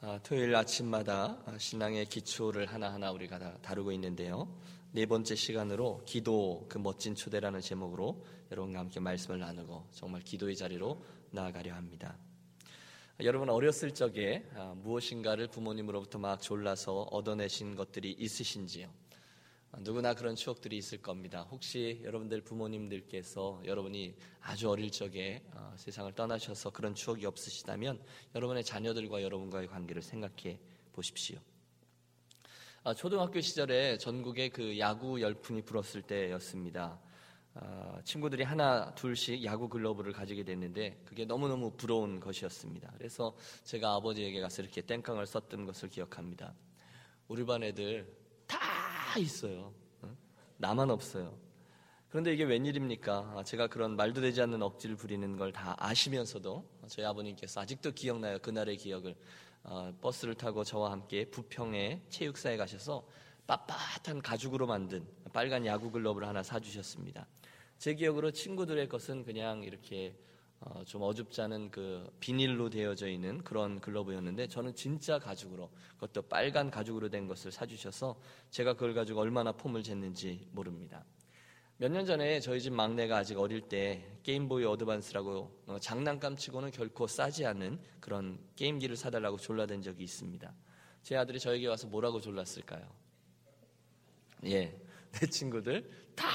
아, 토요일 아침마다 신앙의 기초를 하나하나 우리가 다루고 있는데요. 네 번째 시간으로 기도 그 멋진 초대라는 제목으로 여러분과 함께 말씀을 나누고 정말 기도의 자리로 나아가려 합니다. 여러분 어렸을 적에 아, 무엇인가를 부모님으로부터 막 졸라서 얻어내신 것들이 있으신지요? 누구나 그런 추억들이 있을 겁니다. 혹시 여러분들 부모님들께서 여러분이 아주 어릴 적에 어, 세상을 떠나셔서 그런 추억이 없으시다면 여러분의 자녀들과 여러분과의 관계를 생각해 보십시오. 아, 초등학교 시절에 전국에 그 야구 열풍이 불었을 때였습니다. 아, 친구들이 하나 둘씩 야구 글러브를 가지게 됐는데 그게 너무너무 부러운 것이었습니다. 그래서 제가 아버지에게 가서 이렇게 땡깡을 썼던 것을 기억합니다. 우리 반 애들 있어요. 나만 없어요. 그런데 이게 웬일입니까? 아, 제가 그런 말도 되지 않는 억지를 부리는 걸 다 아시면서도 저희 아버님께서 아직도 기억나요. 그날의 기억을. 어, 버스를 타고 저와 함께 부평의 체육사에 가셔서 빳빳한 가죽으로 만든 빨간 야구 글러브를 하나 사주셨습니다. 제 기억으로 친구들의 것은 그냥 이렇게 어, 좀 어줍지 않은 그 비닐로 되어져 있는 그런 글러브였는데 저는 진짜 가죽으로 그것도 빨간 가죽으로 된 것을 사주셔서 제가 그걸 가지고 얼마나 폼을 쟀는지 모릅니다. 몇 년 전에 저희 집 막내가 아직 어릴 때 Game Boy Advance라고 어, 장난감 치고는 결코 싸지 않은 그런 게임기를 사달라고 졸라댄 적이 있습니다. 제 아들이 저에게 와서 뭐라고 졸랐을까요? 예, 내 친구들 다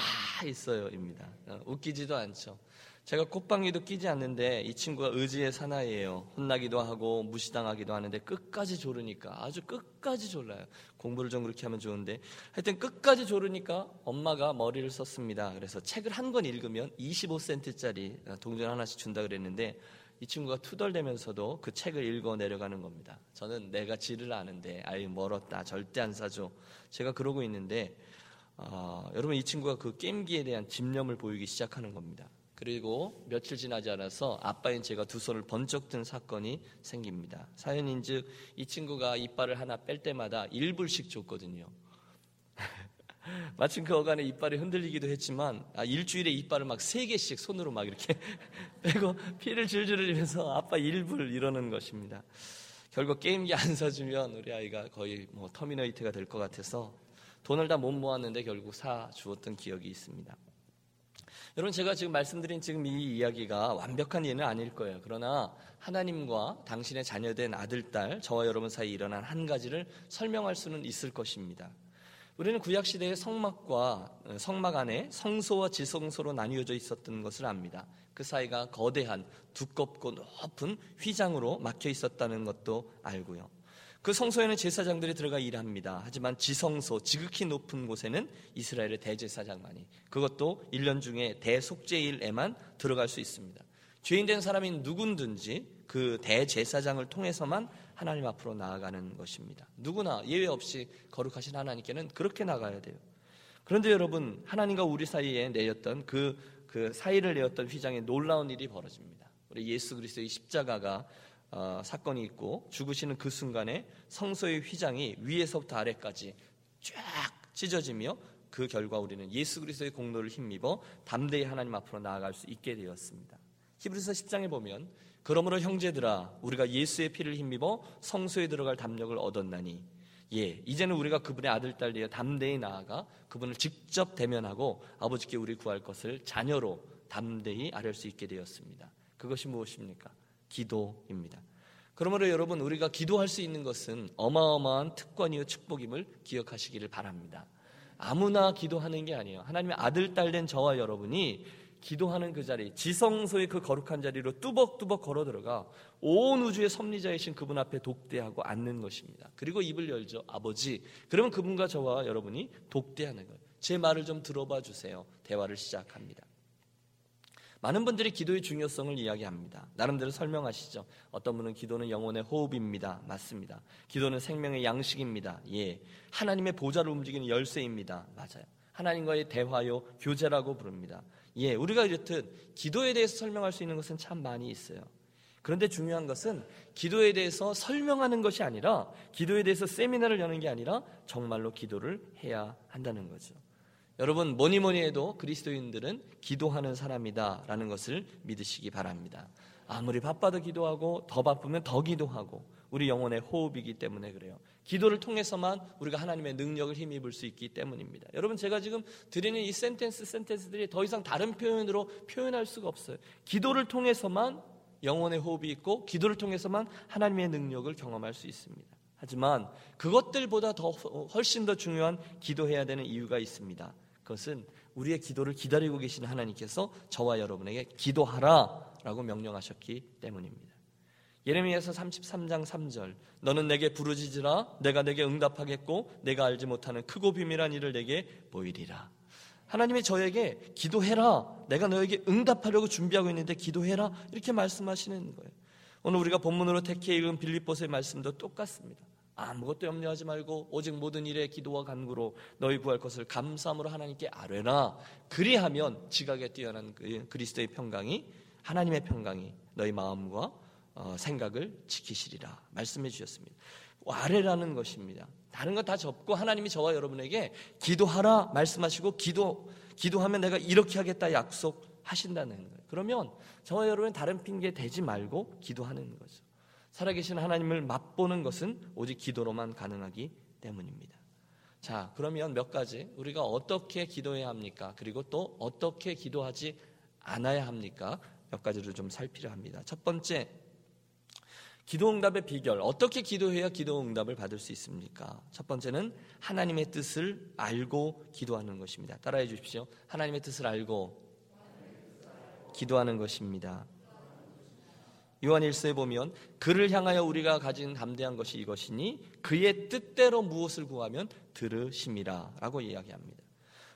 있어요입니다. 어, 웃기지도 않죠. 제가 꽃방귀도 끼지 않는데 이 친구가 의지의 사나이예요. 혼나기도 하고 무시당하기도 하는데 끝까지 조르니까 아주 끝까지 졸라요. 공부를 좀 그렇게 하면 좋은데 하여튼 끝까지 조르니까 엄마가 머리를 썼습니다. 그래서 책을 한 권 읽으면 25센트짜리 동전 하나씩 준다 그랬는데 이 친구가 투덜대면서도 그 책을 읽어 내려가는 겁니다. 저는 내가 지를 아는데 아유 멀었다 절대 안 사줘. 제가 그러고 있는데 어, 여러분 이 친구가 그 게임기에 대한 집념을 보이기 시작하는 겁니다. 그리고 며칠 지나지 않아서 아빠인 제가 두 손을 번쩍 든 사건이 생깁니다. 사연인즉 이 친구가 이빨을 하나 뺄 때마다 1불씩 줬거든요. 마침 그 어간에 이빨이 흔들리기도 했지만 아, 일주일에 이빨을 막 세 개씩 손으로 막 이렇게 빼고 피를 줄줄 흘리면서 아빠 1불 이러는 것입니다. 결국 게임기 안 사주면 우리 아이가 거의 뭐 터미네이터가 될 것 같아서 돈을 다 못 모았는데 결국 사 주었던 기억이 있습니다. 여러분 제가 지금 말씀드린 지금 이 이야기가 완벽한 예는 아닐 거예요. 그러나 하나님과 당신의 자녀된 아들, 딸, 저와 여러분 사이 일어난 한 가지를 설명할 수는 있을 것입니다. 우리는 구약 시대의 성막과 어, 성막 안에 성소와 지성소로 나뉘어져 있었던 것을 압니다. 그 사이가 거대한 두껍고 높은 휘장으로 막혀 있었다는 것도 알고요. 그 성소에는 제사장들이 들어가 일합니다. 하지만 지성소, 지극히 높은 곳에는 이스라엘의 대제사장만이 그것도 1년 중에 대속죄일에만 들어갈 수 있습니다. 죄인 된 사람이 누군든지 그 대제사장을 통해서만 하나님 앞으로 나아가는 것입니다. 누구나 예외 없이 거룩하신 하나님께는 그렇게 나가야 돼요. 그런데 여러분, 하나님과 우리 사이에 내었던 그, 그 사이를 내었던 휘장에 놀라운 일이 벌어집니다. 우리 예수 그리스도의 십자가가 어, 사건이 있고 죽으시는 그 순간에 성소의 휘장이 위에서부터 아래까지 쫙 찢어지며 그 결과 우리는 예수 그리스도의 공로를 힘입어 담대히 하나님 앞으로 나아갈 수 있게 되었습니다. 히브리서 10장에 보면 그러므로 형제들아 우리가 예수의 피를 힘입어 성소에 들어갈 담력을 얻었나니 예 이제는 우리가 그분의 아들 딸 되어 담대히 나아가 그분을 직접 대면하고 아버지께 우리 구할 것을 자녀로 담대히 아뢰 수 있게 되었습니다. 그것이 무엇입니까? 기도입니다. 그러므로 여러분 우리가 기도할 수 있는 것은 어마어마한 특권이요 축복임을 기억하시기를 바랍니다. 아무나 기도하는 게 아니에요. 하나님의 아들 딸 된 저와 여러분이 기도하는 그 자리, 지성소의 그 거룩한 자리로 뚜벅뚜벅 걸어 들어가 온 우주의 섭리자이신 그분 앞에 독대하고 앉는 것입니다. 그리고 입을 열죠. 아버지. 그러면 그분과 저와 여러분이 독대하는 거예요. 제 말을 좀 들어봐 주세요. 대화를 시작합니다. 많은 분들이 기도의 중요성을 이야기합니다. 나름대로 설명하시죠. 어떤 분은 기도는 영혼의 호흡입니다. 맞습니다. 기도는 생명의 양식입니다. 예. 하나님의 보좌를 움직이는 열쇠입니다. 맞아요. 하나님과의 대화요, 교제라고 부릅니다. 예. 우리가 이렇듯 기도에 대해서 설명할 수 있는 것은 참 많이 있어요. 그런데 중요한 것은 기도에 대해서 설명하는 것이 아니라 기도에 대해서 세미나를 여는 게 아니라 정말로 기도를 해야 한다는 거죠. 여러분 뭐니 뭐니 해도 그리스도인들은 기도하는 사람이다라는 것을 믿으시기 바랍니다. 아무리 바빠도 기도하고 더 바쁘면 더 기도하고 우리 영혼의 호흡이기 때문에 그래요. 기도를 통해서만 우리가 하나님의 능력을 힘입을 수 있기 때문입니다. 여러분 제가 지금 드리는 이 센텐스 센텐스들이 더 이상 다른 표현으로 표현할 수가 없어요. 기도를 통해서만 영혼의 호흡이 있고 기도를 통해서만 하나님의 능력을 경험할 수 있습니다. 하지만 그것들보다 더 훨씬 더 중요한 기도해야 되는 이유가 있습니다. 그것은 우리의 기도를 기다리고 계신 하나님께서 저와 여러분에게 기도하라라고 명령하셨기 때문입니다. 예레미야서 33장 3절 너는 내게 부르짖으라 내가 내게 응답하겠고 내가 알지 못하는 크고 비밀한 일을 내게 보이리라. 하나님이 저에게 기도해라. 내가 너에게 응답하려고 준비하고 있는데 기도해라. 이렇게 말씀하시는 거예요. 오늘 우리가 본문으로 택해 읽은 빌립보서의 말씀도 똑같습니다. 아무것도 염려하지 말고 오직 모든 일에 기도와 간구로 너희 구할 것을 감사함으로 하나님께 아뢰라. 그리하면 지각에 뛰어난 그 그리스도의 평강이 하나님의 평강이 너희 마음과 어, 생각을 지키시리라 말씀해 주셨습니다. 아래라는 것입니다. 다른 거 다 접고 하나님이 저와 여러분에게 기도하라 말씀하시고 기도 기도하면 내가 이렇게 하겠다 약속하신다는 거예요. 그러면 저와 여러분 다른 핑계 대지 말고 기도하는 거죠. 살아계신 하나님을 맛보는 것은 오직 기도로만 가능하기 때문입니다. 자, 그러면 몇 가지 우리가 어떻게 기도해야 합니까? 그리고 또 어떻게 기도하지 않아야 합니까? 몇 가지를 좀 살피려 합니다. 첫 번째, 기도 응답의 비결. 어떻게 기도해야 기도 응답을 받을 수 있습니까? 첫 번째는 하나님의 뜻을 알고 기도하는 것입니다. 따라해 주십시오. 하나님의 뜻을 알고 기도하는 것입니다. 요한 1서에 보면 그를 향하여 우리가 가진 담대한 것이 이것이니 그의 뜻대로 무엇을 구하면 들으심이라라고 이야기합니다.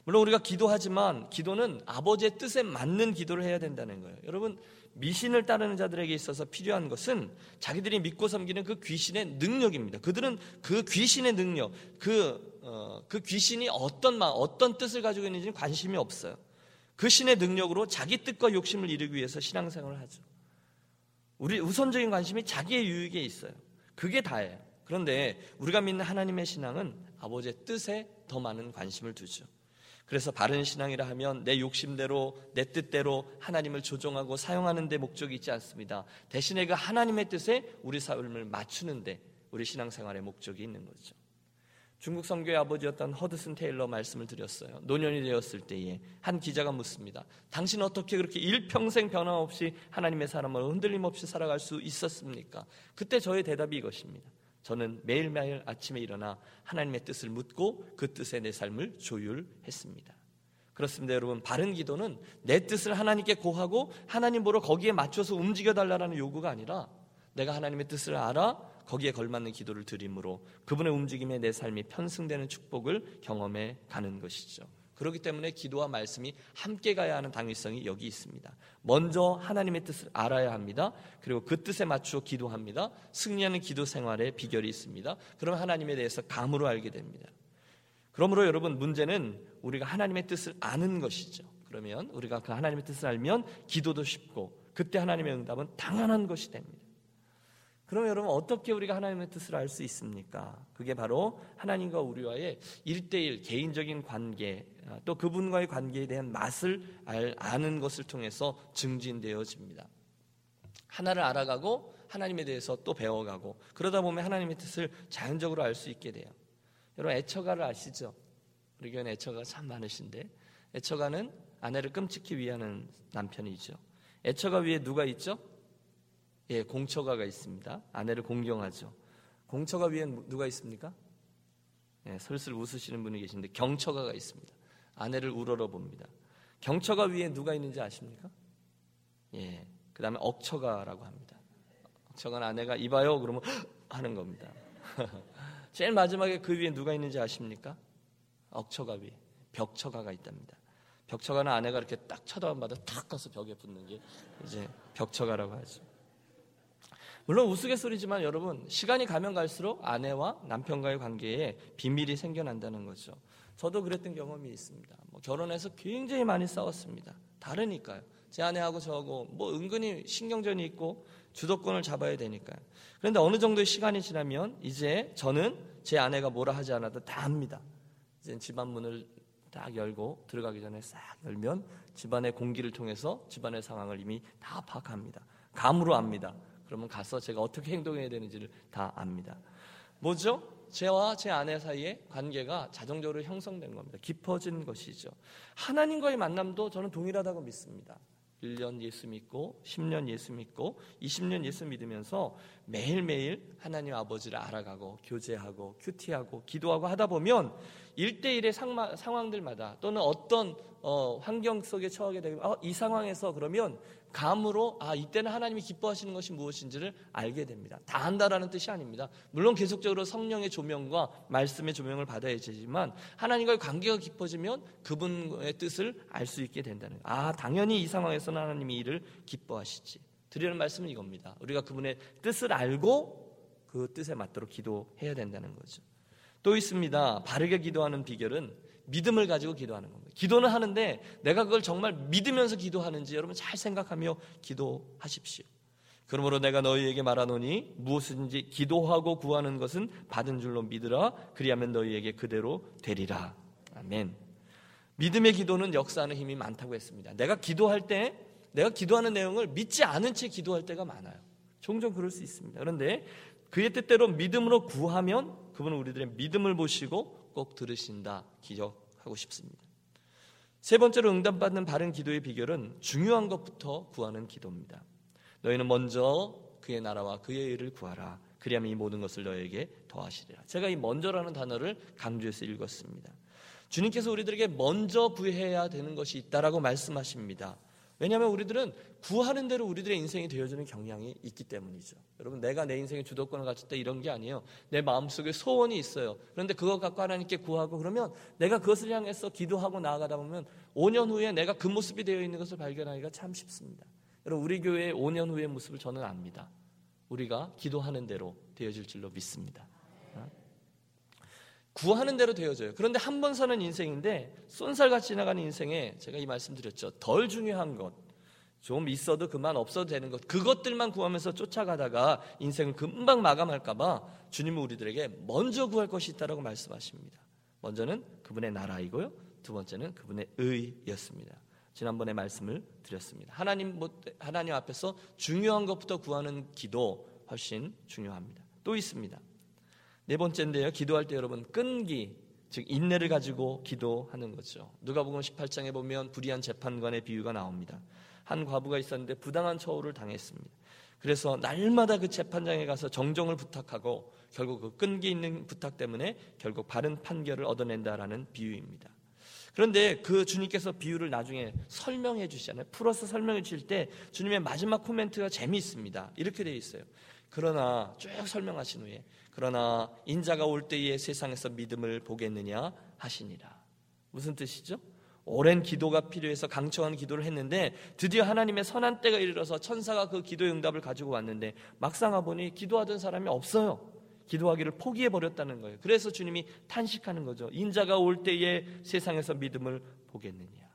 물론 우리가 기도하지만 기도는 아버지의 뜻에 맞는 기도를 해야 된다는 거예요. 여러분 미신을 따르는 자들에게 있어서 필요한 것은 자기들이 믿고 섬기는 그 귀신의 능력입니다. 그들은 그 귀신의 능력, 그, 어, 그 귀신이 어떤 마, 어떤 뜻을 가지고 있는지는 관심이 없어요. 그 신의 능력으로 자기 뜻과 욕심을 이루기 위해서 신앙생활을 하죠. 우리 우선적인 관심이 자기의 유익에 있어요. 그게 다예요. 그런데 우리가 믿는 하나님의 신앙은 아버지의 뜻에 더 많은 관심을 두죠. 그래서 바른 신앙이라 하면 내 욕심대로 내 뜻대로 하나님을 조종하고 사용하는 데 목적이 있지 않습니다. 대신에 그 하나님의 뜻에 우리 삶을 맞추는 데 우리 신앙생활의 목적이 있는 거죠. 중국 선교의 아버지였던 허드슨 테일러 말씀을 드렸어요. 노년이 되었을 때에 한 기자가 묻습니다. 당신 어떻게 그렇게 일평생 변함없이 하나님의 사람으로 흔들림 없이 살아갈 수 있었습니까? 그때 저의 대답이 이것입니다. 저는 매일매일 아침에 일어나 하나님의 뜻을 묻고 그 뜻에 내 삶을 조율했습니다. 그렇습니다, 여러분. 바른 기도는 내 뜻을 하나님께 고하고 하나님 보러 거기에 맞춰서 움직여 달라는 요구가 아니라 내가 하나님의 뜻을 알아 거기에 걸맞는 기도를 드림으로 그분의 움직임에 내 삶이 편승되는 축복을 경험해 가는 것이죠. 그렇기 때문에 기도와 말씀이 함께 가야 하는 당위성이 여기 있습니다. 먼저 하나님의 뜻을 알아야 합니다. 그리고 그 뜻에 맞추어 기도합니다. 승리하는 기도 생활의 비결이 있습니다. 그러면 하나님에 대해서 감으로 알게 됩니다. 그러므로 여러분 문제는 우리가 하나님의 뜻을 아는 것이죠. 그러면 우리가 그 하나님의 뜻을 알면 기도도 쉽고 그때 하나님의 응답은 당연한 것이 됩니다. 그러면 여러분 어떻게 우리가 하나님의 뜻을 알 수 있습니까? 그게 바로 하나님과 우리와의 일대일 개인적인 관계 아, 또 그분과의 관계에 대한 맛을 알, 아는 것을 통해서 증진되어집니다. 하나를 알아가고 하나님에 대해서 또 배워가고 그러다 보면 하나님의 뜻을 자연적으로 알 수 있게 돼요. 여러분 애처가를 아시죠? 우리 교회 애처가 참 많으신데 애처가는 아내를 끔찍히 위하는 남편이죠. 애처가 위에 누가 있죠? 예, 공처가가 있습니다. 아내를 공경하죠. 공처가 위엔 누가 있습니까? 예, 슬슬 웃으시는 분이 계신데 경처가가 있습니다. 아내를 우러러 봅니다. 경처가 위에 누가 있는지 아십니까? 예, 그 다음에 억처가라고 합니다. 억처가는 아내가 이봐요 그러면 하는 겁니다. 제일 마지막에 그 위에 누가 있는지 아십니까? 억처가 위에 벽처가가 있답니다. 벽처가는 아내가 이렇게 딱 쳐다봐도 탁 가서 벽에 붙는 게 이제 벽처가라고 하죠. 물론 우스갯소리지만 여러분 시간이 가면 갈수록 아내와 남편과의 관계에 비밀이 생겨난다는 거죠. 저도 그랬던 경험이 있습니다. 뭐 결혼해서 굉장히 많이 싸웠습니다. 다르니까요. 제 아내하고 저하고 뭐 은근히 신경전이 있고 주도권을 잡아야 되니까요. 그런데 어느 정도의 시간이 지나면 이제 저는 제 아내가 뭐라 하지 않아도 다 합니다. 이제 집안 문을 딱 열고 들어가기 전에 싹 열면 집안의 공기를 통해서 집안의 상황을 이미 다 파악합니다. 감으로 압니다. 그러면 가서 제가 어떻게 행동해야 되는지를 다 압니다. 뭐죠? 제와 제 아내 사이의 관계가 자동적으로 형성된 겁니다. 깊어진 것이죠. 하나님과의 만남도 저는 동일하다고 믿습니다. 1년 예수 믿고 10년 예수 믿고 20년 예수 믿으면서 매일매일 하나님 아버지를 알아가고 교제하고 큐티하고 기도하고 하다 보면 1대1의 상황들마다 또는 어떤 어, 환경 속에 처하게 되면 어, 이 상황에서 그러면 감으로 아 이때는 하나님이 기뻐하시는 것이 무엇인지를 알게 됩니다. 다 안다라는 뜻이 아닙니다. 물론 계속적으로 성령의 조명과 말씀의 조명을 받아야 되지만 하나님과의 관계가 깊어지면 그분의 뜻을 알 수 있게 된다는 아 당연히 이 상황에서는 하나님이 이를 기뻐하시지. 드리는 말씀은 이겁니다. 우리가 그분의 뜻을 알고 그 뜻에 맞도록 기도해야 된다는 거죠. 또 있습니다. 바르게 기도하는 비결은 믿음을 가지고 기도하는 겁니다. 기도는 하는데 내가 그걸 정말 믿으면서 기도하는지 여러분 잘 생각하며 기도하십시오. 그러므로 내가 너희에게 말하노니 무엇든지 기도하고 구하는 것은 받은 줄로 믿으라 그리하면 너희에게 그대로 되리라. 아멘. 믿음의 기도는 역사하는 힘이 많다고 했습니다. 내가 기도할 때 내가 기도하는 내용을 믿지 않은 채 기도할 때가 많아요. 종종 그럴 수 있습니다. 그런데 그의 뜻대로 믿음으로 구하면 그분은 우리들의 믿음을 보시고 꼭 들으신다 기억하고 싶습니다. 세 번째로 응답받는 바른 기도의 비결은 중요한 것부터 구하는 기도입니다. 너희는 먼저 그의 나라와 그의 일을 구하라. 그리하면 이 모든 것을 너에게 더하시리라. 제가 이 먼저라는 단어를 강조해서 읽었습니다. 주님께서 우리들에게 먼저 구해야 되는 것이 있다라고 말씀하십니다. 왜냐하면 우리들은 구하는 대로 우리들의 인생이 되어주는 경향이 있기 때문이죠. 여러분, 내가 내 인생의 주도권을 때 이런 게 아니에요. 내 마음속에 소원이 있어요. 그런데 그거 갖고 하나님께 구하고 그러면 내가 그것을 향해서 기도하고 나아가다 보면 5년 후에 내가 그 모습이 되어 있는 것을 발견하기가 참 쉽습니다. 여러분, 우리 교회의 5년 후의 모습을 저는 압니다. 우리가 기도하는 대로 되어질 줄로 믿습니다. 구하는 대로 되어져요. 그런데 한 번 사는 인생인데 쏜살같이 지나가는 인생에 제가 이 말씀 드렸죠. 덜 중요한 것, 좀 있어도 그만 없어도 되는 것, 그것들만 구하면서 쫓아가다가 인생을 금방 마감할까봐 주님은 우리들에게 먼저 구할 것이 있다라고 말씀하십니다. 먼저는 그분의 나라이고요. 두 번째는 그분의 의였습니다. 지난번에 말씀을 드렸습니다. 하나님 하나님 앞에서 중요한 것부터 구하는 기도 훨씬 중요합니다. 또 있습니다. 네 번째인데요. 기도할 때 여러분 끈기 즉 인내를 가지고 기도하는 거죠. 누가복음 18장에 보면 불의한 재판관의 비유가 나옵니다. 한 과부가 있었는데 부당한 처우를 당했습니다. 그래서 날마다 그 재판장에 가서 정정을 부탁하고 결국 그 끈기 있는 부탁 때문에 결국 바른 판결을 얻어낸다라는 비유입니다. 그런데 그 주님께서 비유를 나중에 설명해 주시잖아요. 풀어서 설명해 주실 때 주님의 마지막 코멘트가 재미있습니다. 이렇게 되어 있어요. 그러나 쭉 설명하신 후에 그러나 인자가 올 때에 세상에서 믿음을 보겠느냐 하시니라. 무슨 뜻이죠? 오랜 기도가 필요해서 강청한 기도를 했는데 드디어 하나님의 선한 때가 이르러서 천사가 그 기도의 응답을 가지고 왔는데 막상 와보니 기도하던 사람이 없어요. 기도하기를 포기해 버렸다는 거예요. 그래서 주님이 탄식하는 거죠. 인자가 올 때에 세상에서 믿음을 보겠느냐.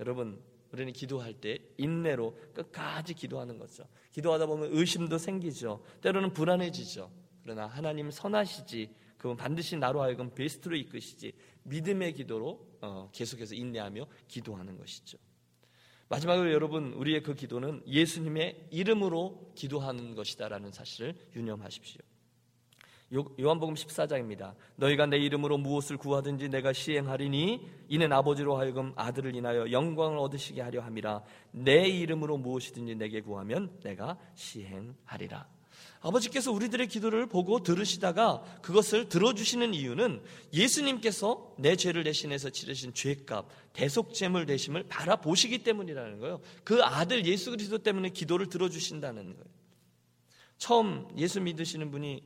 여러분, 우리는 기도할 때 인내로 끝까지 기도하는 거죠. 기도하다 보면 의심도 생기죠. 때로는 불안해지죠. 그러나 하나님 선하시지 그분 반드시 나로 하여금 베스트로 이끄시지 믿음의 기도로 어, 계속해서 인내하며 기도하는 것이죠. 마지막으로 여러분 우리의 그 기도는 예수님의 이름으로 기도하는 것이다라는 사실을 유념하십시오. 요한복음 14장입니다. 너희가 내 이름으로 무엇을 구하든지 내가 시행하리니 이는 아버지로 하여금 아들을 인하여 영광을 얻으시게 하려 함이라. 내 이름으로 무엇이든지 내게 구하면 내가 시행하리라. 아버지께서 우리들의 기도를 보고 들으시다가 그것을 들어주시는 이유는 예수님께서 내 죄를 대신해서 치르신 죄값, 대속죄물 대심을 바라보시기 때문이라는 거예요. 그 아들 예수 그리스도 때문에 기도를 들어주신다는 거예요. 처음 예수 믿으시는 분이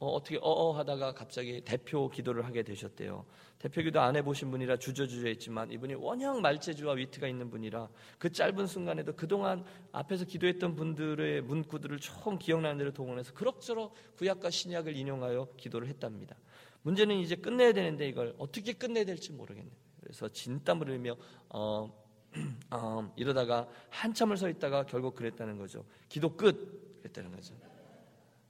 어, 떻게 어어 하다가 갑자기 대표 기도를 하게 되셨대요. 대표 기도 안 해보신 분이라 주저주저 했지만 이분이 워낙 말재주와 위트가 있는 분이라 그 짧은 순간에도 그동안 앞에서 기도했던 분들의 문구들을 총 기억나는 대로 동원해서 그럭저럭 구약과 신약을 인용하여 기도를 했답니다. 문제는 이제 끝내야 되는데 이걸 어떻게 끝내야 될지 모르겠네요. 그래서 진땀을 흘리며 어, 어, 이러다가 한참을 서 있다가 결국 그랬다는 거죠. 기도 끝 그랬다는 거죠.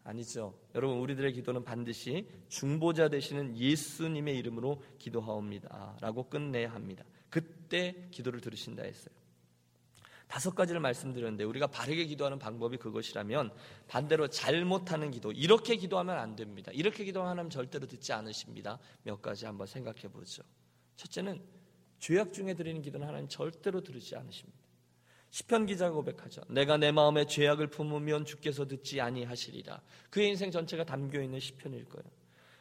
아니죠. 여러분 우리들의 기도는 반드시 중보자 되시는 예수님의 이름으로 기도하옵니다. 라고 끝내야 합니다. 그때 기도를 들으신다 했어요. 다섯 가지를 말씀드렸는데 우리가 바르게 기도하는 방법이 그것이라면 반대로 잘못하는 기도 이렇게 기도하면 안 됩니다. 이렇게 기도하면 절대로 듣지 않으십니다. 몇 가지 한번 생각해 보죠. 첫째는 죄악 중에 드리는 기도는 하나님 절대로 들으지 않으십니다. 시편 기자가 고백하죠. 내가 내 마음에 죄악을 품으면 주께서 듣지 아니하시리라. 그의 인생 전체가 담겨 있는 시편일 거예요.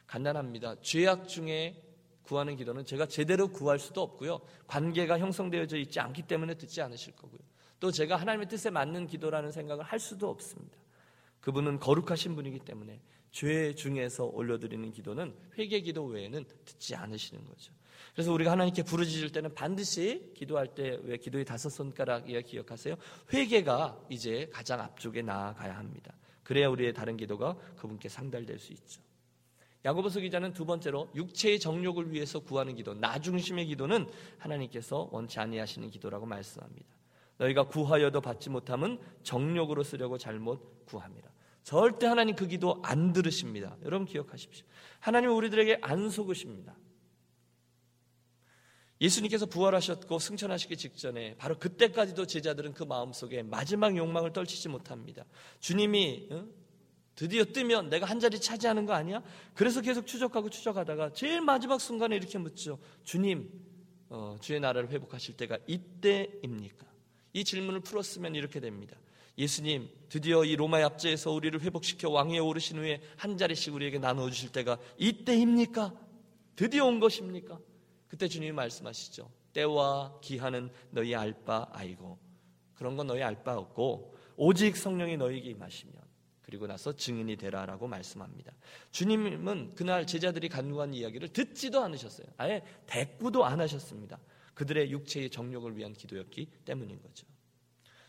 간단합니다. 죄악 중에 구하는 기도는 제가 제대로 구할 수도 없고요. 관계가 형성되어져 있지 않기 때문에 듣지 않으실 거고요. 또 제가 하나님의 뜻에 맞는 기도라는 생각을 할 수도 없습니다. 그분은 거룩하신 분이기 때문에 죄 중에서 올려드리는 기도는 회개 기도 외에는 듣지 않으시는 거죠. 그래서 우리가 하나님께 부르짖을 때는 반드시 기도할 때 왜 기도의 다섯 손가락 이야 기억하세요? 회개가 이제 가장 앞쪽에 나아가야 합니다. 그래야 우리의 다른 기도가 그분께 상달될 수 있죠. 야고보서 기자는 두 번째로 육체의 정욕을 위해서 구하는 기도, 나 중심의 기도는 하나님께서 원치 아니하시는 기도라고 말씀합니다. 너희가 구하여도 받지 못함은 정욕으로 쓰려고 잘못 구합니다. 절대 하나님 그 기도 안 들으십니다. 여러분 기억하십시오. 하나님 우리들에게 안 속으십니다. 예수님께서 부활하셨고 승천하시기 직전에 바로 그때까지도 제자들은 그 마음속에 마지막 욕망을 떨치지 못합니다. 주님이 드디어 뜨면 내가 한 자리 차지하는 거 아니야? 그래서 계속 추적하고 추적하다가 제일 마지막 순간에 이렇게 묻죠. 주님, 어, 주의 나라를 회복하실 때가 이때입니까? 이 질문을 풀었으면 이렇게 됩니다. 예수님, 드디어 이 로마의 압제에서 우리를 회복시켜 왕위에 오르신 후에 한 자리씩 우리에게 나누어 주실 때가 이때입니까? 드디어 온 것입니까? 그때 주님이 말씀하시죠. 때와 기한은 너희 알 바 아이고 그런 건 너희 알 바 없고 오직 성령이 너희에게 임하시면 그리고 나서 증인이 되라라고 말씀합니다. 주님은 그날 제자들이 간구한 이야기를 듣지도 않으셨어요. 아예 대꾸도 안 하셨습니다. 그들의 육체의 정욕을 위한 기도였기 때문인 거죠.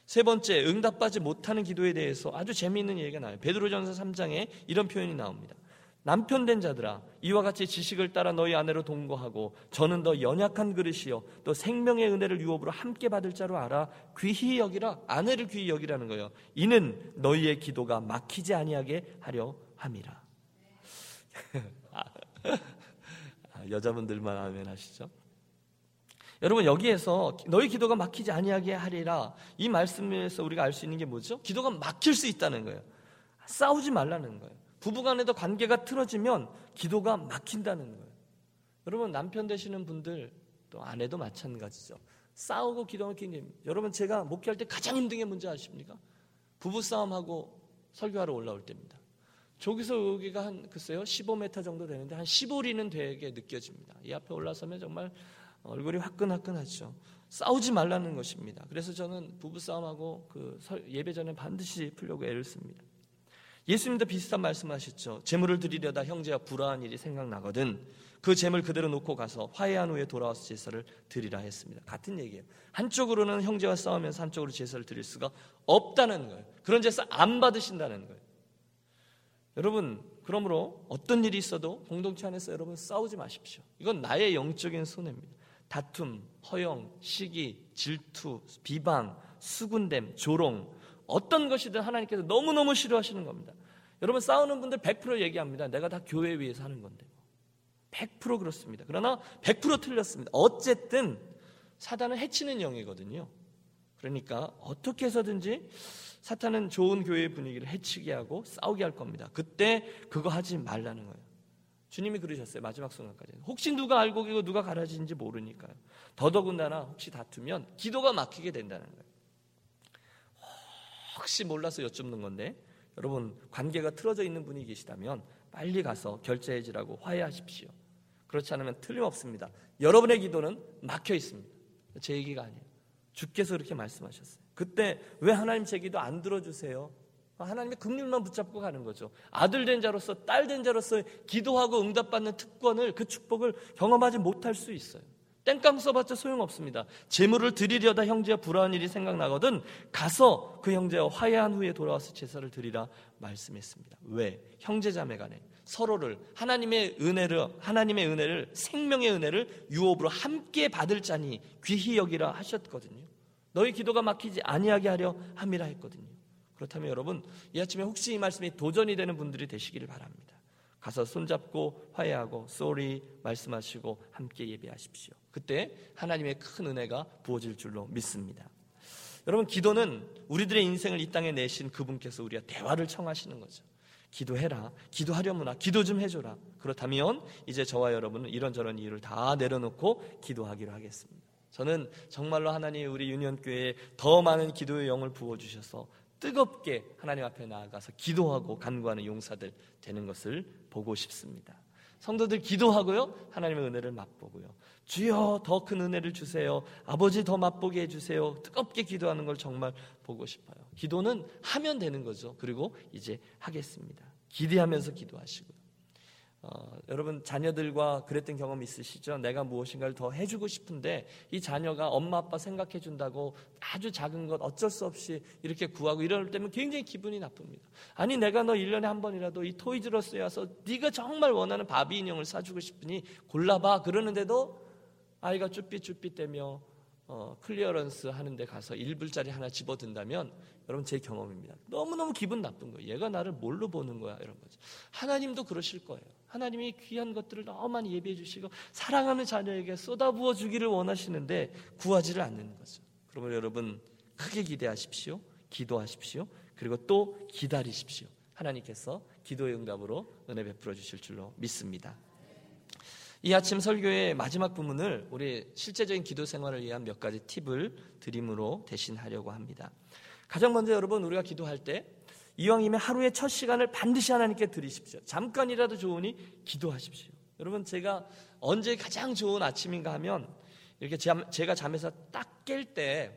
세 번째, 응답받지 못하는 기도에 대해서 아주 재미있는 얘기가 나와요. 베드로전서 3장에 이런 표현이 나옵니다. 남편 된 자들아 이와 같이 지식을 따라 너희 아내로 동거하고 저는 더 연약한 그릇이요 또 생명의 은혜를 유업으로 함께 받을 자로 알아 귀히 여기라 아내를 귀히 여기라는 거예요. 이는 너희의 기도가 막히지 아니하게 하려 함이라. 아, 여자분들만 하면 하시죠. 여러분 여기에서 너희 기도가 막히지 아니하게 하리라 이 말씀에서 우리가 알 수 있는 게 뭐죠? 기도가 막힐 수 있다는 거예요. 싸우지 말라는 거예요. 부부간에도 관계가 틀어지면 기도가 막힌다는 거예요. 여러분 남편 되시는 분들 또 아내도 마찬가지죠. 싸우고 기도하는 게 여러분 제가 목회할 때 가장 힘든 게 뭔지 아십니까? 부부 싸움하고 설교하러 올라올 때입니다. 저기서 여기가 한 글쎄요 15m 정도 되는데 한 15리는 되게 느껴집니다. 이 앞에 올라서면 정말 얼굴이 화끈화끈하죠. 싸우지 말라는 것입니다. 그래서 저는 부부 싸움하고 그 예배 전에 반드시 풀려고 애를 씁니다. 예수님도 비슷한 말씀하셨죠. 재물을 드리려다 형제와 불화한 일이 생각나거든 그 재물 그대로 놓고 가서 화해한 후에 돌아와서 제사를 드리라 했습니다. 같은 얘기예요. 한쪽으로는 형제와 싸우면서 한쪽으로 제사를 드릴 수가 없다는 거예요. 그런 제사 안 받으신다는 거예요. 여러분, 그러므로 어떤 일이 있어도 공동체 안에서 여러분 싸우지 마십시오. 이건 나의 영적인 손해입니다. 다툼, 허영, 시기, 질투, 비방, 수군됨, 조롱, 어떤 것이든 하나님께서 너무너무 싫어하시는 겁니다. 여러분 싸우는 분들 100% 얘기합니다. 내가 다 교회 위해서 하는 건데. 100% 그렇습니다. 그러나 100% 틀렸습니다. 어쨌든 사단은 해치는 영이거든요. 그러니까 어떻게 해서든지 사탄은 좋은 교회의 분위기를 해치게 하고 싸우게 할 겁니다. 그때 그거 하지 말라는 거예요. 주님이 그러셨어요. 마지막 순간까지. 혹시 누가 알고 계고 누가 가라지는지 모르니까요. 더더군다나 혹시 다투면 기도가 막히게 된다는 거예요. 혹시 몰라서 여쭙는 건데 여러분 관계가 틀어져 있는 분이 계시다면 빨리 가서 결제해지라고 화해하십시오. 그렇지 않으면 틀림없습니다. 여러분의 기도는 막혀 있습니다. 제 얘기가 아니에요. 주께서 그렇게 말씀하셨어요. 그때 왜 하나님 제 기도 안 들어주세요? 하나님의 긍휼만 붙잡고 가는 거죠. 아들 된 자로서 딸 된 자로서 기도하고 응답받는 특권을 그 축복을 경험하지 못할 수 있어요. 땡깡 써봤자 소용없습니다. 재물을 드리려다 형제와 불화한 일이 생각나거든 가서 그 형제와 화해한 후에 돌아와서 제사를 드리라 말씀했습니다. 왜? 형제 자매 간에 서로를 하나님의 은혜를 하나님의 은혜를 생명의 은혜를 유업으로 함께 받을 자니 귀히 여기라 하셨거든요. 너희 기도가 막히지 아니하게 하려 함이라 했거든요. 그렇다면 여러분 이 아침에 혹시 이 말씀이 도전이 되는 분들이 되시기를 바랍니다. 가서 손잡고 화해하고 쏘리 말씀하시고 함께 예배하십시오. 그때 하나님의 큰 은혜가 부어질 줄로 믿습니다. 여러분 기도는 우리들의 인생을 이 땅에 내신 그분께서 우리와 대화를 청하시는 거죠. 기도해라. 기도하려무나. 기도 좀 해줘라. 그렇다면 이제 저와 여러분은 이런저런 이유를 다 내려놓고 기도하기로 하겠습니다. 저는 정말로 하나님 우리 유년교회에 더 많은 기도의 영을 부어주셔서 뜨겁게 하나님 앞에 나아가서 기도하고 간구하는 용사들 되는 것을 보고 싶습니다. 성도들 기도하고요. 하나님의 은혜를 맛보고요. 주여 더 큰 은혜를 주세요. 아버지 더 맛보게 해주세요. 뜨겁게 기도하는 걸 정말 보고 싶어요. 기도는 하면 되는 거죠. 그리고 이제 하겠습니다. 기대하면서 기도하시고요. 어, 여러분 자녀들과 그랬던 경험 있으시죠? 내가 무엇인가를 더 해주고 싶은데 이 자녀가 엄마 아빠 생각해 준다고 아주 작은 것 어쩔 수 없이 이렇게 구하고 이럴 때면 굉장히 기분이 나쁩니다. 아니 내가 너 1년에 한 번이라도 이 토이즈러스에 와서 네가 정말 원하는 바비 인형을 사주고 싶으니 골라봐 그러는데도 아이가 쭈삣쭈삣대며 어, clearance 하는데 가서 1불짜리 하나 집어든다면 여러분 제 경험입니다. 너무너무 기분 나쁜 거예요. 얘가 나를 뭘로 보는 거야 이런 거죠. 하나님도 그러실 거예요. 하나님이 귀한 것들을 너무 많이 예비해 주시고 사랑하는 자녀에게 쏟아부어 주기를 원하시는데 구하지를 않는 거죠. 그러면 여러분 크게 기대하십시오. 기도하십시오. 그리고 또 기다리십시오. 하나님께서 기도의 응답으로 은혜 베풀어 주실 줄로 믿습니다. 이 아침 설교의 마지막 부분을 우리 실제적인 기도 생활을 위한 몇 가지 팁을 드림으로 대신하려고 합니다. 가장 먼저 여러분 우리가 기도할 때 이왕이면 하루의 첫 시간을 반드시 하나님께 드리십시오. 잠깐이라도 좋으니 기도하십시오. 여러분 제가 언제 가장 좋은 아침인가 하면 이렇게 제가 잠에서 딱 깰때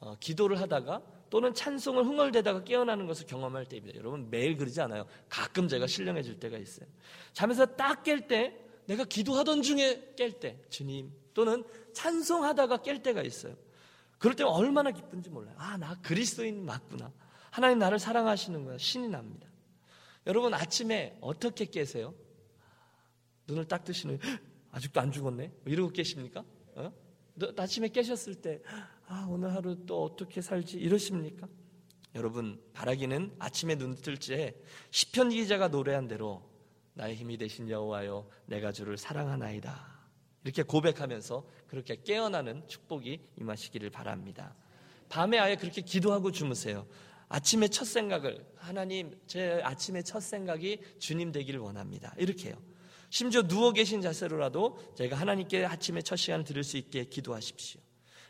어, 기도를 하다가 또는 찬송을 흥얼대다가 깨어나는 것을 경험할 때입니다. 여러분 매일 그러지 않아요. 가끔 제가 신령해질 때가 있어요. 잠에서 딱 깰 때 내가 기도하던 중에 깰 때 주님 또는 찬송하다가 깰 때가 있어요. 그럴 때면 얼마나 기쁜지 몰라요. 아, 나 그리스도인 맞구나. 하나님 나를 사랑하시는 거야. 신이 납니다. 여러분 아침에 어떻게 깨세요? 눈을 딱 뜨시는 아직도 안 죽었네. 뭐 이러고 깨십니까? 어? 아침에 깨셨을 때 아, 오늘 하루 또 어떻게 살지 이러십니까? 여러분 바라기는 아침에 눈 뜰 때 시편 기자가 노래한 대로 나의 힘이 되신 여호와여 내가 주를 사랑하나이다. 이렇게 고백하면서 그렇게 깨어나는 축복이 임하시기를 바랍니다. 밤에 아예 그렇게 기도하고 주무세요. 아침에 첫 생각을 하나님 제 아침의 첫 생각이 주님 되기를 원합니다. 이렇게 요 심지어 누워 계신 자세로라도 제가 하나님께 아침에 첫 시간을 들을 수 있게 기도하십시오.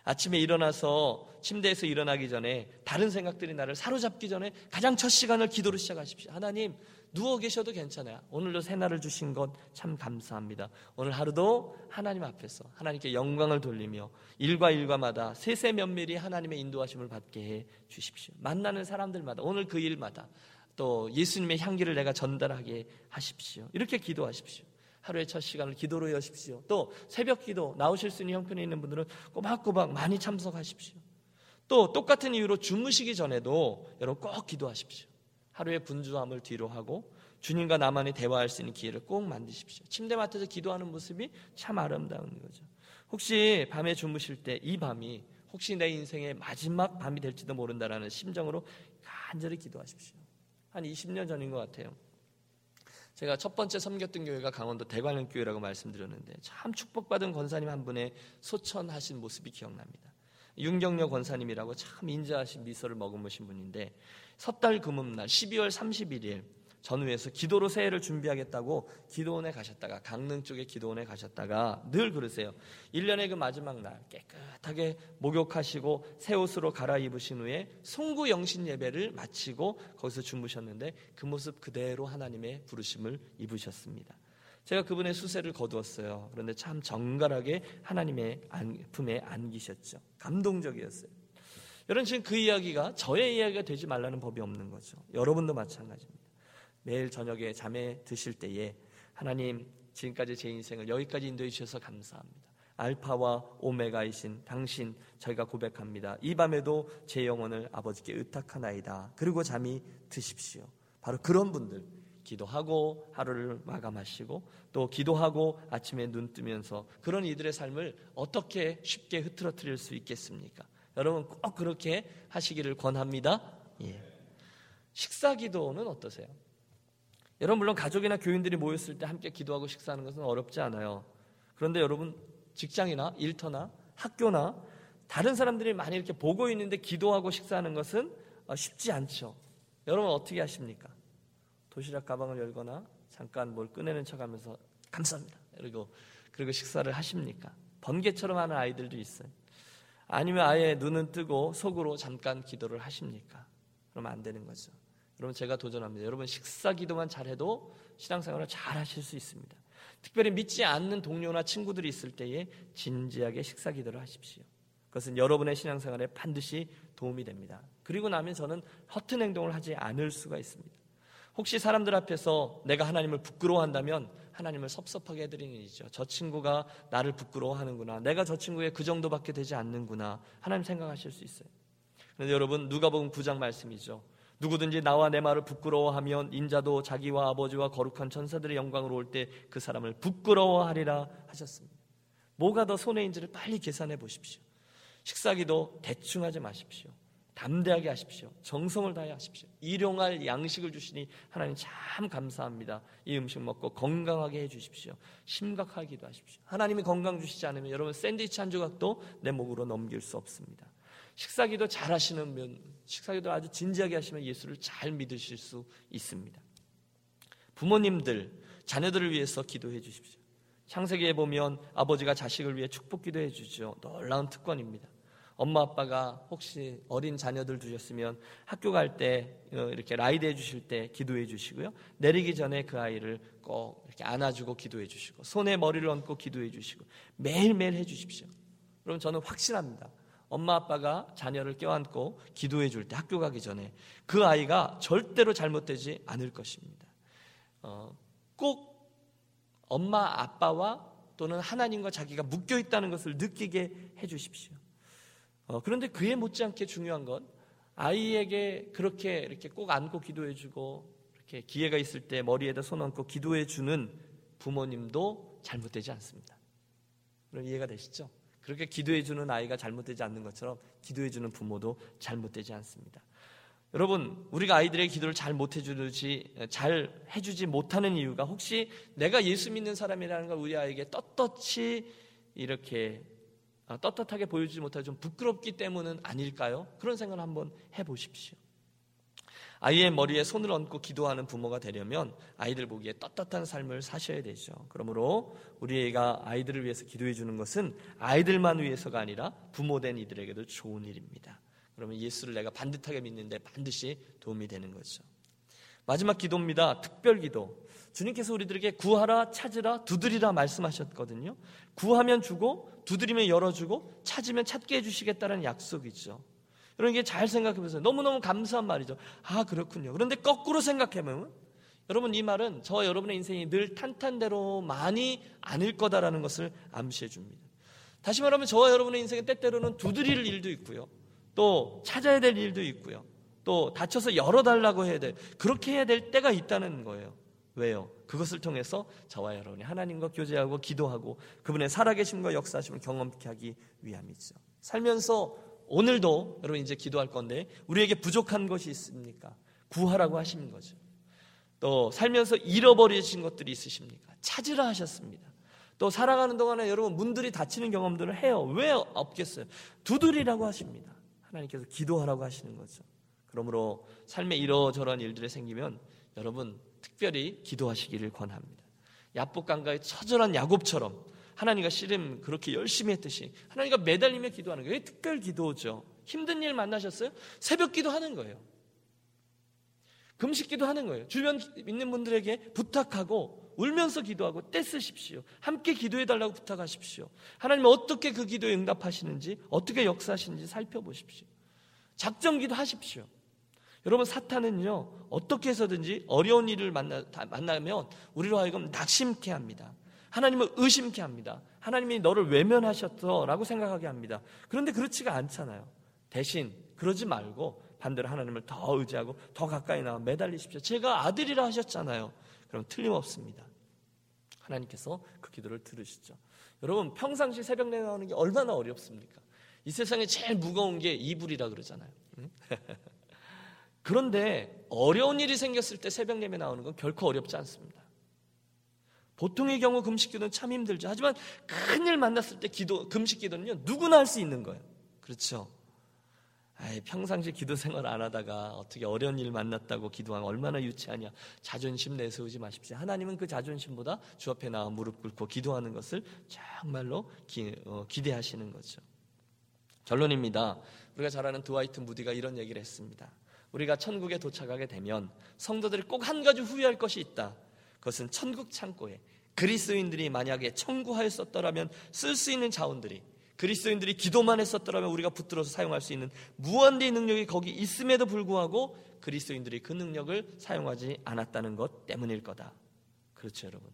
아침에 일어나서 침대에서 일어나기 전에 다른 생각들이 나를 사로잡기 전에 가장 첫 시간을 기도로 시작하십시오. 하나님 누워 계셔도 괜찮아요. 오늘도 새날을 주신 것 참 감사합니다. 오늘 하루도 하나님 앞에서 하나님께 영광을 돌리며 일과 일과마다 세세 면밀히 하나님의 인도하심을 받게 해 주십시오. 만나는 사람들마다 오늘 그 일마다 또 예수님의 향기를 내가 전달하게 하십시오. 이렇게 기도하십시오. 하루의 첫 시간을 기도로 여십시오. 또 새벽 기도 나오실 수 있는 형편에 있는 분들은 꼬박꼬박 많이 참석하십시오. 또 똑같은 이유로 주무시기 전에도 여러분 꼭 기도하십시오. 하루의 분주함을 뒤로 하고 주님과 나만이 대화할 수 있는 기회를 꼭 만드십시오. 침대 맡에서 기도하는 모습이 참 아름다운 거죠. 혹시 밤에 주무실 때 이 밤이 혹시 내 인생의 마지막 밤이 될지도 모른다라는 심정으로 간절히 기도하십시오. 한 20년 전인 것 같아요. 제가 첫 번째 섬겼던 교회가 강원도 대관령 교회라고 말씀드렸는데 참 축복받은 권사님 한 분의 소천하신 모습이 기억납니다. 윤경려 권사님이라고 참 인자하신 미소를 머금으신 분인데 섣달 금음날 12월 31일 전후에서 기도로 새해를 준비하겠다고 기도원에 가셨다가 강릉 쪽에 기도원에 가셨다가 늘 그러세요. 1년의 그 마지막 날 깨끗하게 목욕하시고 새 옷으로 갈아입으신 후에 송구 영신 예배를 마치고 거기서 주무셨는데 그 모습 그대로 하나님의 부르심을 입으셨습니다. 제가 그분의 수세를 거두었어요. 그런데 참 정갈하게 하나님의 품에 안기셨죠. 감동적이었어요. 여러분 지금 그 이야기가 저의 이야기가 되지 말라는 법이 없는 거죠. 여러분도 마찬가지입니다. 매일 저녁에 잠에 드실 때에 하나님 지금까지 제 인생을 여기까지 인도해 주셔서 감사합니다. 알파와 오메가이신 당신 저희가 고백합니다. 이 밤에도 제 영혼을 아버지께 의탁하나이다. 그리고 잠이 드십시오. 바로 그런 분들 기도하고 하루를 마감하시고 또 기도하고 아침에 눈 뜨면서 그런 이들의 삶을 어떻게 쉽게 흐트러뜨릴 수 있겠습니까? 여러분 꼭 그렇게 하시기를 권합니다. 예. 식사 기도는 어떠세요? 여러분 물론 가족이나 교인들이 모였을 때 함께 기도하고 식사하는 것은 어렵지 않아요. 그런데 여러분 직장이나 일터나 학교나 다른 사람들이 많이 이렇게 보고 있는데 기도하고 식사하는 것은 어, 쉽지 않죠. 여러분 어떻게 하십니까? 도시락 가방을 열거나 잠깐 뭘 꺼내는 척하면서 감사합니다. 그리고 그리고 식사를 하십니까? 번개처럼 하는 아이들도 있어요. 아니면 아예 눈은 뜨고 속으로 잠깐 기도를 하십니까? 그러면 안 되는 거죠. 여러분 제가 도전합니다. 여러분 식사 기도만 잘해도 신앙생활을 잘 하실 수 있습니다. 특별히 믿지 않는 동료나 친구들이 있을 때에 진지하게 식사 기도를 하십시오. 그것은 여러분의 신앙생활에 반드시 도움이 됩니다. 그리고 나면 저는 허튼 행동을 하지 않을 수가 있습니다. 혹시 사람들 앞에서 내가 하나님을 부끄러워한다면 하나님을 섭섭하게 해드리는 일이죠. 저 친구가 나를 부끄러워하는구나. 내가 저 친구의 그 정도밖에 되지 않는구나. 하나님 생각하실 수 있어요. 그런데 여러분 누가복음 9장 말씀이죠. 누구든지 나와 내 말을 부끄러워하면 인자도 자기와 아버지와 거룩한 천사들의 영광으로 올 때 그 사람을 부끄러워하리라 하셨습니다. 뭐가 더 손해인지를 빨리 계산해 보십시오. 식사기도 대충 하지 마십시오. 담대하게 하십시오. 정성을 다해 하십시오. 일용할 양식을 주시니 하나님 참 감사합니다. 이 음식 먹고 건강하게 해 주십시오. 심각하기도 하십시오. 하나님이 건강 주시지 않으면 여러분 샌드위치 한 조각도 내 목으로 넘길 수 없습니다. 식사기도 잘 하시는 면, 식사기도 아주 진지하게 하시면 예수를 잘 믿으실 수 있습니다. 부모님들, 자녀들을 위해서 기도해 주십시오. 창세기에 보면 아버지가 자식을 위해 축복 기도해 주죠. 놀라운 특권입니다. 엄마 아빠가 혹시 어린 자녀들 두셨으면 학교 갈때 어, 이렇게 라이드 해 주실 때 기도해 주시고요. 내리기 전에 그 아이를 꼭 이렇게 안아주고 기도해 주시고 손에 머리를 얹고 기도해 주시고 매일매일 해 주십시오. 그럼 저는 확신합니다. 엄마 아빠가 자녀를 껴안고 기도해 줄 때 학교 가기 전에 그 아이가 절대로 잘못되지 않을 것입니다. 어, 꼭 엄마 아빠와 또는 하나님과 자기가 묶여 있다는 것을 느끼게 해 주십시오. 어, 그런데 그에 못지않게 중요한 건 아이에게 그렇게 이렇게 꼭 안고 기도해 주고 이렇게 기회가 있을 때 머리에다 손 얹고 기도해 주는 부모님도 잘못되지 않습니다. 그럼 이해가 되시죠? 그렇게 기도해 주는 아이가 잘못되지 않는 것처럼 기도해 주는 부모도 잘못되지 않습니다. 여러분, 우리가 아이들의 기도를 잘 못해주지, 잘 해주지 못하는 이유가 혹시 내가 예수 믿는 사람이라는 걸 우리 아이에게 떳떳이 이렇게 아, 떳떳하게 보여주지 못하고 좀 부끄럽기 때문은 아닐까요? 그런 생각을 한번 해보십시오. 아이의 머리에 손을 얹고 기도하는 부모가 되려면 아이들 보기에 떳떳한 삶을 사셔야 되죠. 그러므로 우리가 아이들을 위해서 기도해 주는 것은 아이들만 위해서가 아니라 부모된 이들에게도 좋은 일입니다. 그러면 예수를 내가 반듯하게 믿는데 반드시 도움이 되는 거죠. 마지막 기도입니다. 특별 기도. 주님께서 우리들에게 구하라, 찾으라, 두드리라 말씀하셨거든요. 구하면 주고, 두드리면 열어주고, 찾으면 찾게 해주시겠다는 약속이죠. 여러분 이게 잘 생각해 보세요. 너무너무 감사한 말이죠. 아, 그렇군요. 그런데 거꾸로 생각해보면 여러분 이 말은 저와 여러분의 인생이 늘 탄탄대로 많이 아닐 거다라는 것을 암시해 줍니다. 다시 말하면 저와 여러분의 인생에 때때로는 두드릴 일도 있고요. 또 찾아야 될 일도 있고요. 또 다쳐서 열어달라고 해야 돼. 그렇게 해야 될 때가 있다는 거예요. 왜요? 그것을 통해서 저와 여러분이 하나님과 교제하고 기도하고 그분의 살아계심과 역사하심을 경험케 하기 위함이죠. 살면서 오늘도 여러분 이제 기도할 건데 우리에게 부족한 것이 있습니까? 구하라고 하시는 거죠. 또 살면서 잃어버리신 것들이 있으십니까? 찾으라 하셨습니다. 또 살아가는 동안에 여러분 문들이 닫히는 경험들을 해요. 왜 없겠어요? 두드리라고 하십니다. 하나님께서 기도하라고 하시는 거죠. 그러므로 삶에 이러저러한 일들이 생기면 여러분 특별히 기도하시기를 권합니다. 야복강가의 처절한 야곱처럼 하나님과 씨름 그렇게 열심히 했듯이 하나님과 매달리며 기도하는 거예요. 특별 기도죠. 힘든 일 만나셨어요? 새벽 기도하는 거예요. 금식 기도하는 거예요. 주변 있는 분들에게 부탁하고 울면서 기도하고 떼쓰십시오. 함께 기도해 달라고 부탁하십시오. 하나님 어떻게 그 기도에 응답하시는지 어떻게 역사하시는지 살펴보십시오. 작정 기도하십시오. 여러분 사탄은요 어떻게 해서든지 어려운 일을 만나, 만나면 우리로 하여금 낙심케 합니다. 하나님을 의심케 합니다. 하나님이 너를 외면하셨어라고 생각하게 합니다. 그런데 그렇지가 않잖아요. 대신 그러지 말고 반대로 하나님을 더 의지하고 더 가까이 나와 매달리십시오. 제가 아들이라 하셨잖아요. 그럼 틀림없습니다. 하나님께서 그 기도를 들으시죠. 여러분 평상시 새벽 내 나오는 게 얼마나 어렵습니까? 이 세상에 제일 무거운 게 이불이라 그러잖아요. 그런데 어려운 일이 생겼을 때 새벽 예배 나오는 건 결코 어렵지 않습니다. 보통의 경우 금식 기도는 참 힘들죠. 하지만 큰 일 만났을 때 기도, 금식 기도는요, 누구나 할 수 있는 거예요. 그렇죠? 아이, 평상시 기도 생활 안 하다가 어떻게 어려운 일 만났다고 기도하면 얼마나 유치하냐. 자존심 내세우지 마십시오. 하나님은 그 자존심보다 주 앞에 나와 무릎 꿇고 기도하는 것을 정말로 기, 어, 기대하시는 거죠. 결론입니다. 우리가 잘 아는 드와이트 무디가 이런 얘기를 했습니다. 우리가 천국에 도착하게 되면 성도들이 꼭 한 가지 후회할 것이 있다. 그것은 천국 창고에 그리스도인들이 만약에 청구하였었더라면 쓸 수 있는 자원들이 그리스도인들이 기도만 했었더라면 우리가 붙들어서 사용할 수 있는 무한대의 능력이 거기 있음에도 불구하고 그리스도인들이 그 능력을 사용하지 않았다는 것 때문일 거다. 그렇죠, 여러분.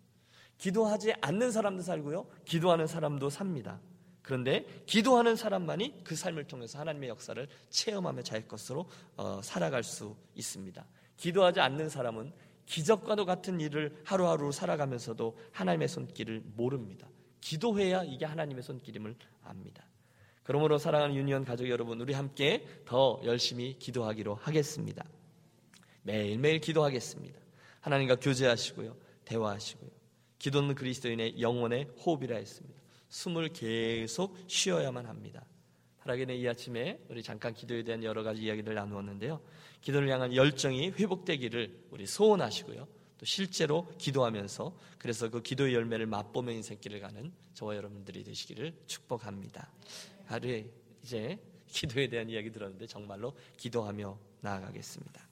기도하지 않는 사람도 살고요. 기도하는 사람도 삽니다. 그런데 기도하는 사람만이 그 삶을 통해서 하나님의 역사를 체험하며 자기 것으로 어, 살아갈 수 있습니다. 기도하지 않는 사람은 기적과도 같은 일을 하루하루 살아가면서도 하나님의 손길을 모릅니다. 기도해야 이게 하나님의 손길임을 압니다. 그러므로 사랑하는 유니온 가족 여러분, 우리 함께 더 열심히 기도하기로 하겠습니다. 매일매일 기도하겠습니다. 하나님과 교제하시고요. 대화하시고요. 기도는 그리스도인의 영혼의 호흡이라 했습니다. 숨을 계속 쉬어야만 합니다. 하락에는 이 아침에 우리 잠깐 기도에 대한 여러 가지 이야기를 나누었는데요. 기도를 향한 열정이 회복되기를 우리 소원하시고요. 또 실제로 기도하면서 그래서 그 기도의 열매를 맛보며 인생길을 가는 저와 여러분들이 되시기를 축복합니다. 하루에 이제 기도에 대한 이야기 들었는데 정말로 기도하며 나아가겠습니다.